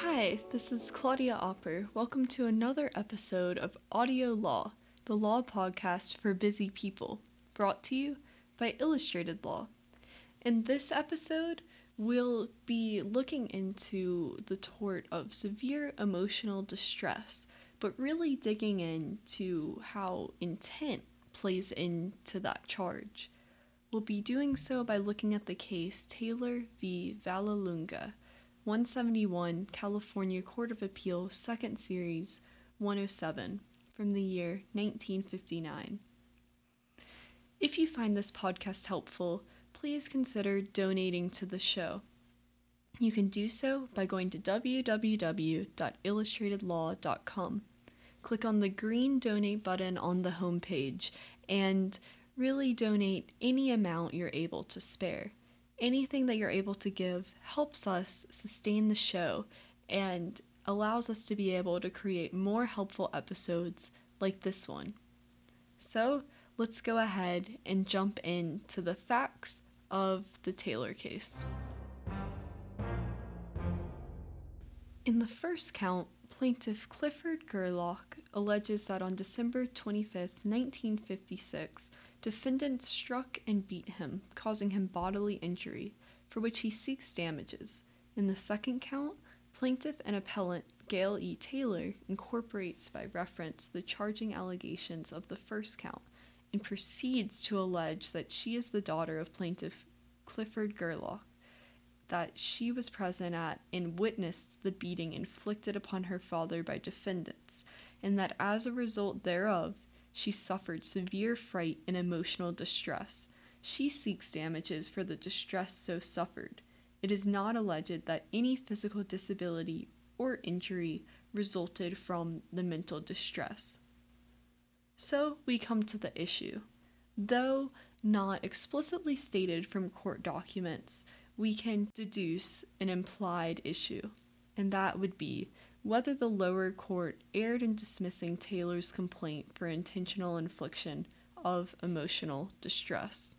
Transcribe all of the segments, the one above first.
Hi, this is Claudia Opper. Welcome to another episode of Audio Law, the law podcast for busy people, brought to you by Illustrated Law. In this episode, we'll be looking into the tort of severe emotional distress, but really digging into how intent plays into that charge. We'll be doing so by looking at the case Taylor v. Vallelunga 171 California Court of Appeal, 2nd Series 107 from the year 1959. If you find this podcast helpful, please consider donating to the show. You can do so by going to www.illustratedlaw.com. Click on the green donate button on the homepage and really donate any amount you're able to spare anything that you're able to give helps us sustain the show and allows us to be able to create more helpful episodes like this one. So, let's go ahead and jump into the facts of the Taylor case. In the first count, plaintiff Clifford Gerlach alleges that on December 25, 1956, Defendants struck and beat him, causing him bodily injury, for which he seeks damages. In the second count, plaintiff and appellant Gail E. Taylor incorporates by reference the charging allegations of the first count and proceeds to allege that she is the daughter of plaintiff Clifford Gerlach, that she was present at and witnessed the beating inflicted upon her father by defendants, and that as a result thereof, she suffered severe fright and emotional distress. She seeks damages for the distress so suffered. It is not alleged that any physical disability or injury resulted from the mental distress. So we come to the issue. Though not explicitly stated from court documents, we can deduce an implied issue, and that would be whether the lower court erred in dismissing Taylor's complaint for intentional infliction of emotional distress.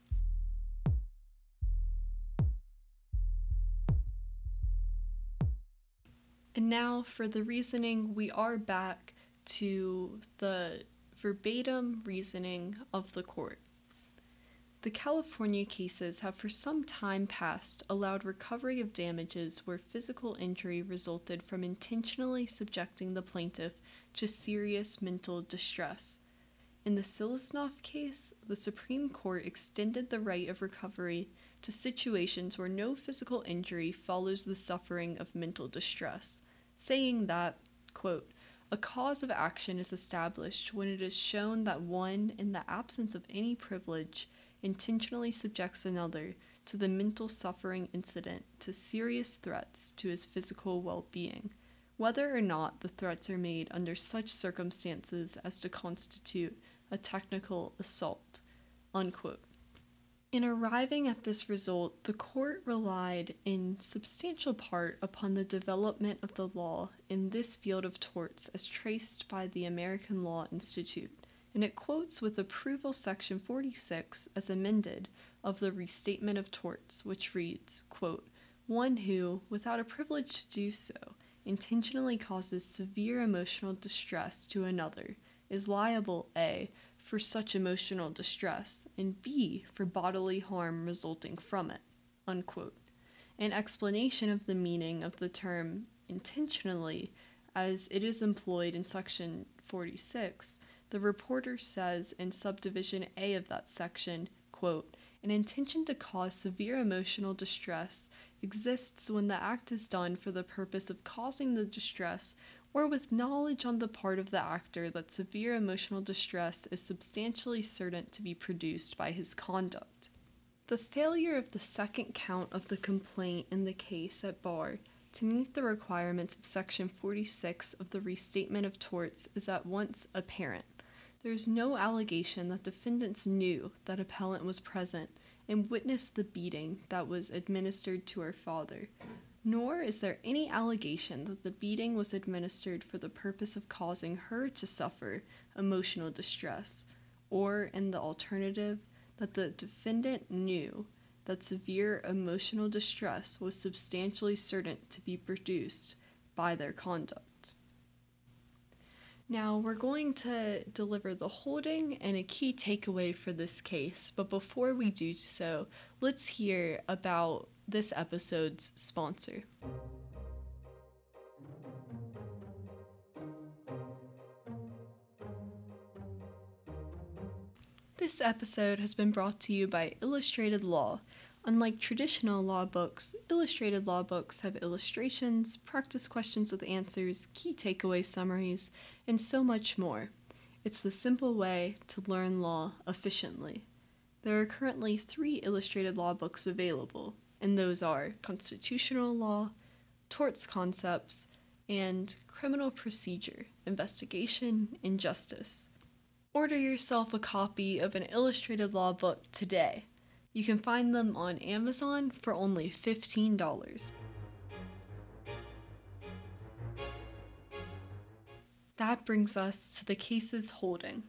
And now, for the reasoning, we are back to the verbatim reasoning of the court. The California cases have for some time past allowed recovery of damages where physical injury resulted from intentionally subjecting the plaintiff to serious mental distress. In the Siliznoff case, the Supreme Court extended the right of recovery to situations where no physical injury follows the suffering of mental distress, saying that, quote, a cause of action is established when it is shown that one, in the absence of any privilege, intentionally subjects another to the mental suffering incident to serious threats to his physical well being, whether or not the threats are made under such circumstances as to constitute a technical assault. Unquote. In arriving at this result, the court relied in substantial part upon the development of the law in this field of torts as traced by the American Law Institute and it quotes with approval Section 46 as amended of the Restatement of Torts, which reads, quote, One who, without a privilege to do so, intentionally causes severe emotional distress to another is liable A. for such emotional distress, and B. for bodily harm resulting from it. Unquote. An explanation of the meaning of the term intentionally, as it is employed in Section 46, the reporter says in subdivision A of that section, quote, an intention to cause severe emotional distress exists when the act is done for the purpose of causing the distress or with knowledge on the part of the actor that severe emotional distress is substantially certain to be produced by his conduct. The failure of the second count of the complaint in the case at bar to meet the requirements of Section 46 of the Restatement of Torts is at once apparent. There is no allegation that defendants knew that appellant was present and witnessed the beating that was administered to her father, nor is there any allegation that the beating was administered for the purpose of causing her to suffer emotional distress, or in the alternative, that the defendant knew that severe emotional distress was substantially certain to be produced by their conduct. Now, we're going to deliver the holding and a key takeaway for this case, but before we do so, let's hear about this episode's sponsor. This episode has been brought to you by Illustrated Law. Unlike traditional law books, illustrated law books have illustrations, practice questions with answers, key takeaway summaries, and so much more. It's the simple way to learn law efficiently. There are currently three illustrated law books available, and those are Constitutional Law, Torts Concepts, and Criminal Procedure, Investigation, and Justice. Order yourself a copy of an illustrated law book today. You can find them on Amazon for only $15. That brings us to the case's holding.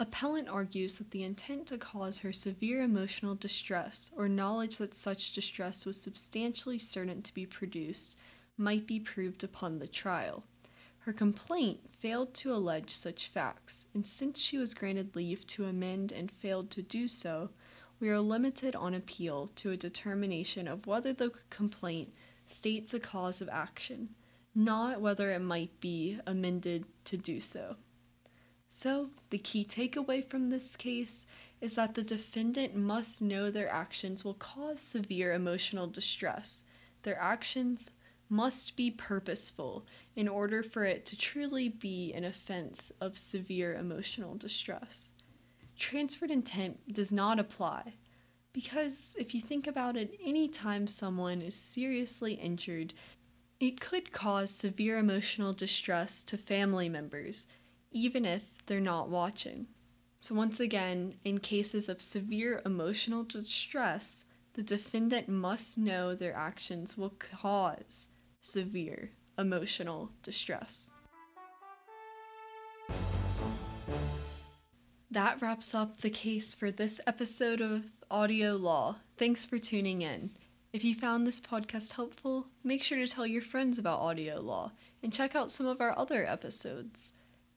Appellant argues that the intent to cause her severe emotional distress or knowledge that such distress was substantially certain to be produced might be proved upon the trial. Her complaint failed to allege such facts, and since she was granted leave to amend and failed to do so, we are limited on appeal to a determination of whether the complaint states a cause of action, not whether it might be amended to do so. So, the key takeaway from this case is that the defendant must know their actions will cause severe emotional distress. Their actions must be purposeful in order for it to truly be an offense of severe emotional distress. Transferred intent does not apply because if you think about it, anytime someone is seriously injured, it could cause severe emotional distress to family members, even if they're not watching. So, once again, in cases of severe emotional distress, the defendant must know their actions will cause severe emotional distress. That wraps up the case for this episode of Audio Law. Thanks for tuning in. If you found this podcast helpful, make sure to tell your friends about Audio Law and check out some of our other episodes.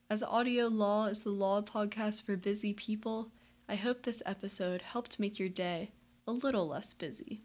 As Audio Law is the law podcast for busy people, I hope this episode helped make your day a little less busy.